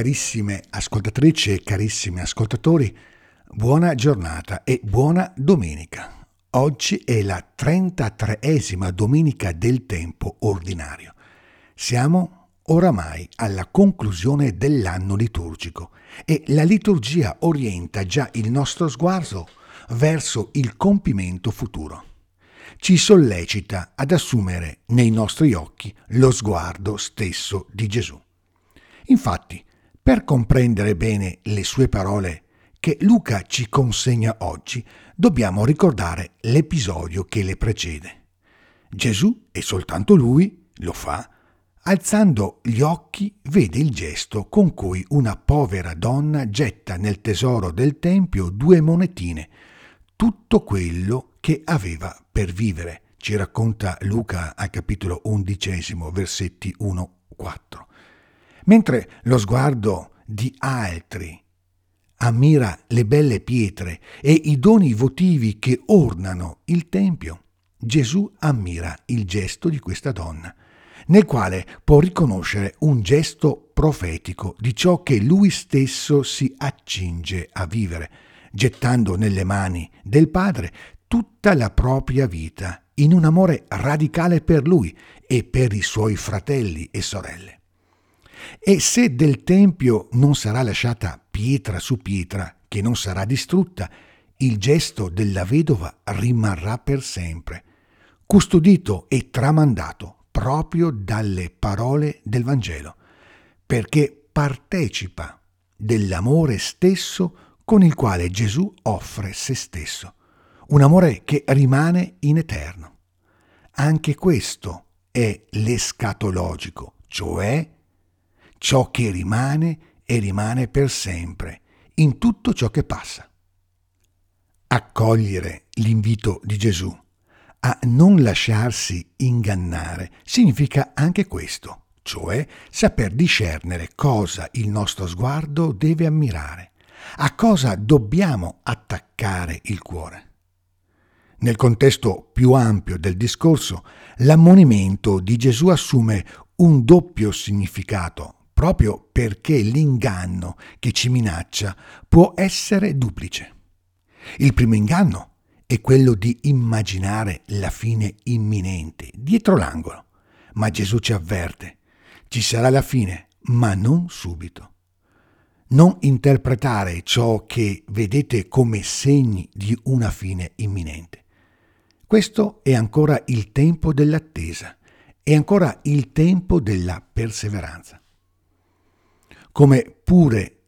Carissime ascoltatrici e carissimi ascoltatori, buona giornata e buona domenica. Oggi è la 33esima domenica del tempo ordinario. Siamo oramai alla conclusione dell'anno liturgico e la liturgia orienta già il nostro sguardo verso il compimento futuro. Ci sollecita ad assumere nei nostri occhi lo sguardo stesso di Gesù. Infatti, per comprendere bene le sue parole che Luca ci consegna oggi, dobbiamo ricordare l'episodio che le precede. Gesù, e soltanto lui, lo fa, alzando gli occhi vede il gesto con cui una povera donna getta nel tesoro del Tempio due monetine, tutto quello che aveva per vivere, ci racconta Luca al capitolo undicesimo, versetti 1-4 mentre lo sguardo di altri ammira le belle pietre e i doni votivi che ornano il Tempio, Gesù ammira il gesto di questa donna, nel quale può riconoscere un gesto profetico di ciò che lui stesso si accinge a vivere, gettando nelle mani del Padre tutta la propria vita in un amore radicale per lui e per i suoi fratelli e sorelle. E se del Tempio non sarà lasciata pietra su pietra, che non sarà distrutta, il gesto della vedova rimarrà per sempre, custodito e tramandato proprio dalle parole del Vangelo, perché partecipa dell'amore stesso con il quale Gesù offre se stesso, un amore che rimane in eterno. Anche questo è l'escatologico, cioè ciò che rimane e rimane per sempre, in tutto ciò che passa. Accogliere l'invito di Gesù a non lasciarsi ingannare significa anche questo, cioè saper discernere cosa il nostro sguardo deve ammirare, a cosa dobbiamo attaccare il cuore. Nel contesto più ampio del discorso, l'ammonimento di Gesù assume un doppio significato proprio perché l'inganno che ci minaccia può essere duplice. Il primo inganno è quello di immaginare la fine imminente, dietro l'angolo, ma Gesù ci avverte, ci sarà la fine, ma non subito. Non interpretare ciò che vedete come segni di una fine imminente. Questo è ancora il tempo dell'attesa, è ancora il tempo della perseveranza come pure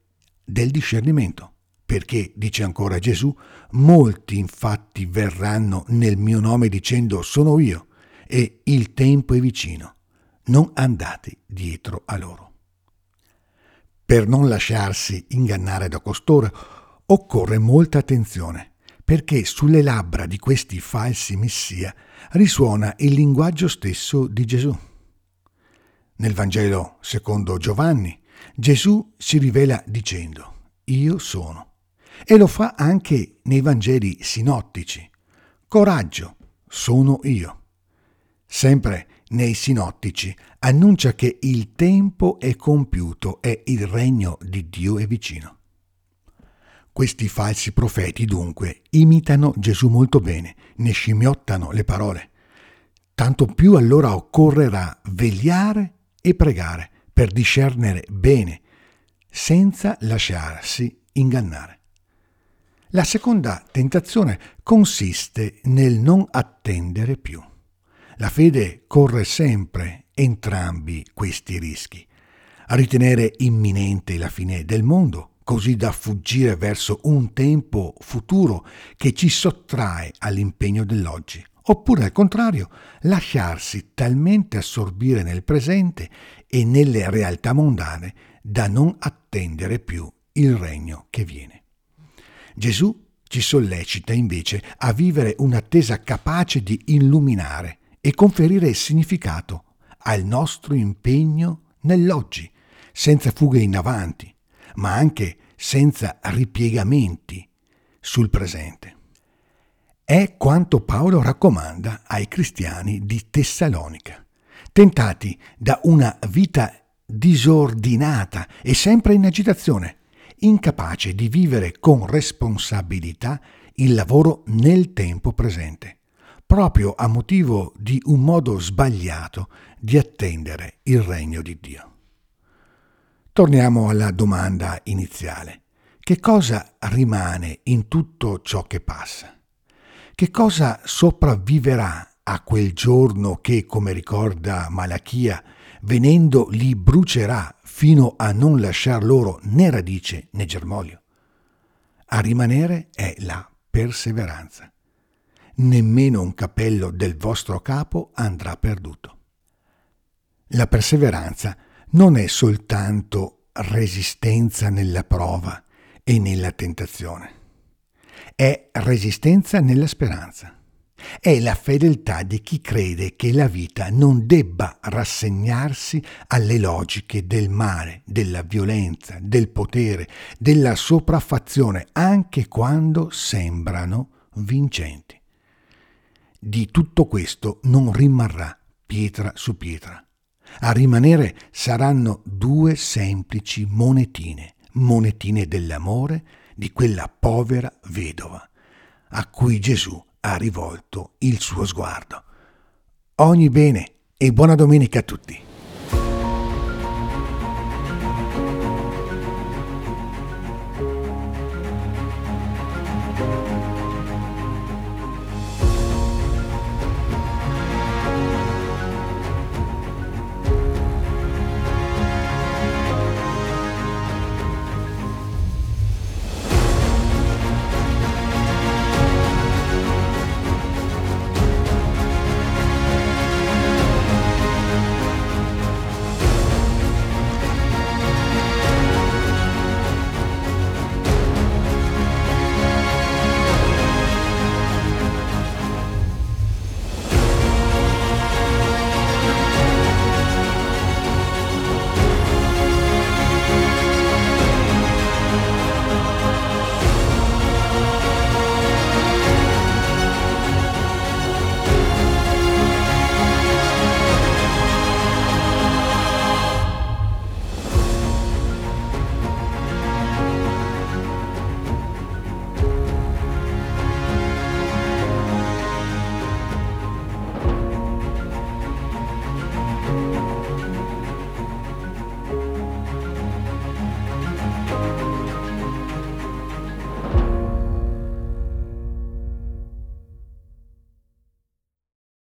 del discernimento. Perché, dice ancora Gesù, molti infatti verranno nel mio nome dicendo sono io e il tempo è vicino. Non andate dietro a loro. Per non lasciarsi ingannare da costoro occorre molta attenzione, perché sulle labbra di questi falsi messia risuona il linguaggio stesso di Gesù. Nel Vangelo secondo Giovanni Gesù si rivela dicendo, io sono. E lo fa anche nei Vangeli sinottici. Coraggio, sono io. Sempre nei sinottici annuncia che il tempo è compiuto e il regno di Dio è vicino. Questi falsi profeti dunque imitano Gesù molto bene, ne scimmiottano le parole. Tanto più allora occorrerà vegliare e pregare per discernere bene, senza lasciarsi ingannare. La seconda tentazione consiste nel non attendere più. La fede corre sempre entrambi questi rischi. A ritenere imminente la fine del mondo, così da fuggire verso un tempo futuro che ci sottrae all'impegno dell'oggi oppure al contrario lasciarsi talmente assorbire nel presente e nelle realtà mondane da non attendere più il regno che viene. Gesù ci sollecita invece a vivere un'attesa capace di illuminare e conferire significato al nostro impegno nell'oggi, senza fughe in avanti, ma anche senza ripiegamenti sul presente. È quanto Paolo raccomanda ai cristiani di Tessalonica, tentati da una vita disordinata e sempre in agitazione, incapace di vivere con responsabilità il lavoro nel tempo presente, proprio a motivo di un modo sbagliato di attendere il regno di Dio. Torniamo alla domanda iniziale. Che cosa rimane in tutto ciò che passa? Che cosa sopravviverà a quel giorno che, come ricorda Malachia, venendo li brucerà fino a non lasciar loro né radice né germoglio? A rimanere è la perseveranza. Nemmeno un capello del vostro capo andrà perduto. La perseveranza non è soltanto resistenza nella prova e nella tentazione, è resistenza nella speranza. È la fedeltà di chi crede che la vita non debba rassegnarsi alle logiche del male, della violenza, del potere, della sopraffazione, anche quando sembrano vincenti. Di tutto questo non rimarrà pietra su pietra. A rimanere saranno due semplici monetine, monetine dell'amore di quella povera vedova, a cui Gesù ha rivolto il suo sguardo. Ogni bene e buona domenica a tutti.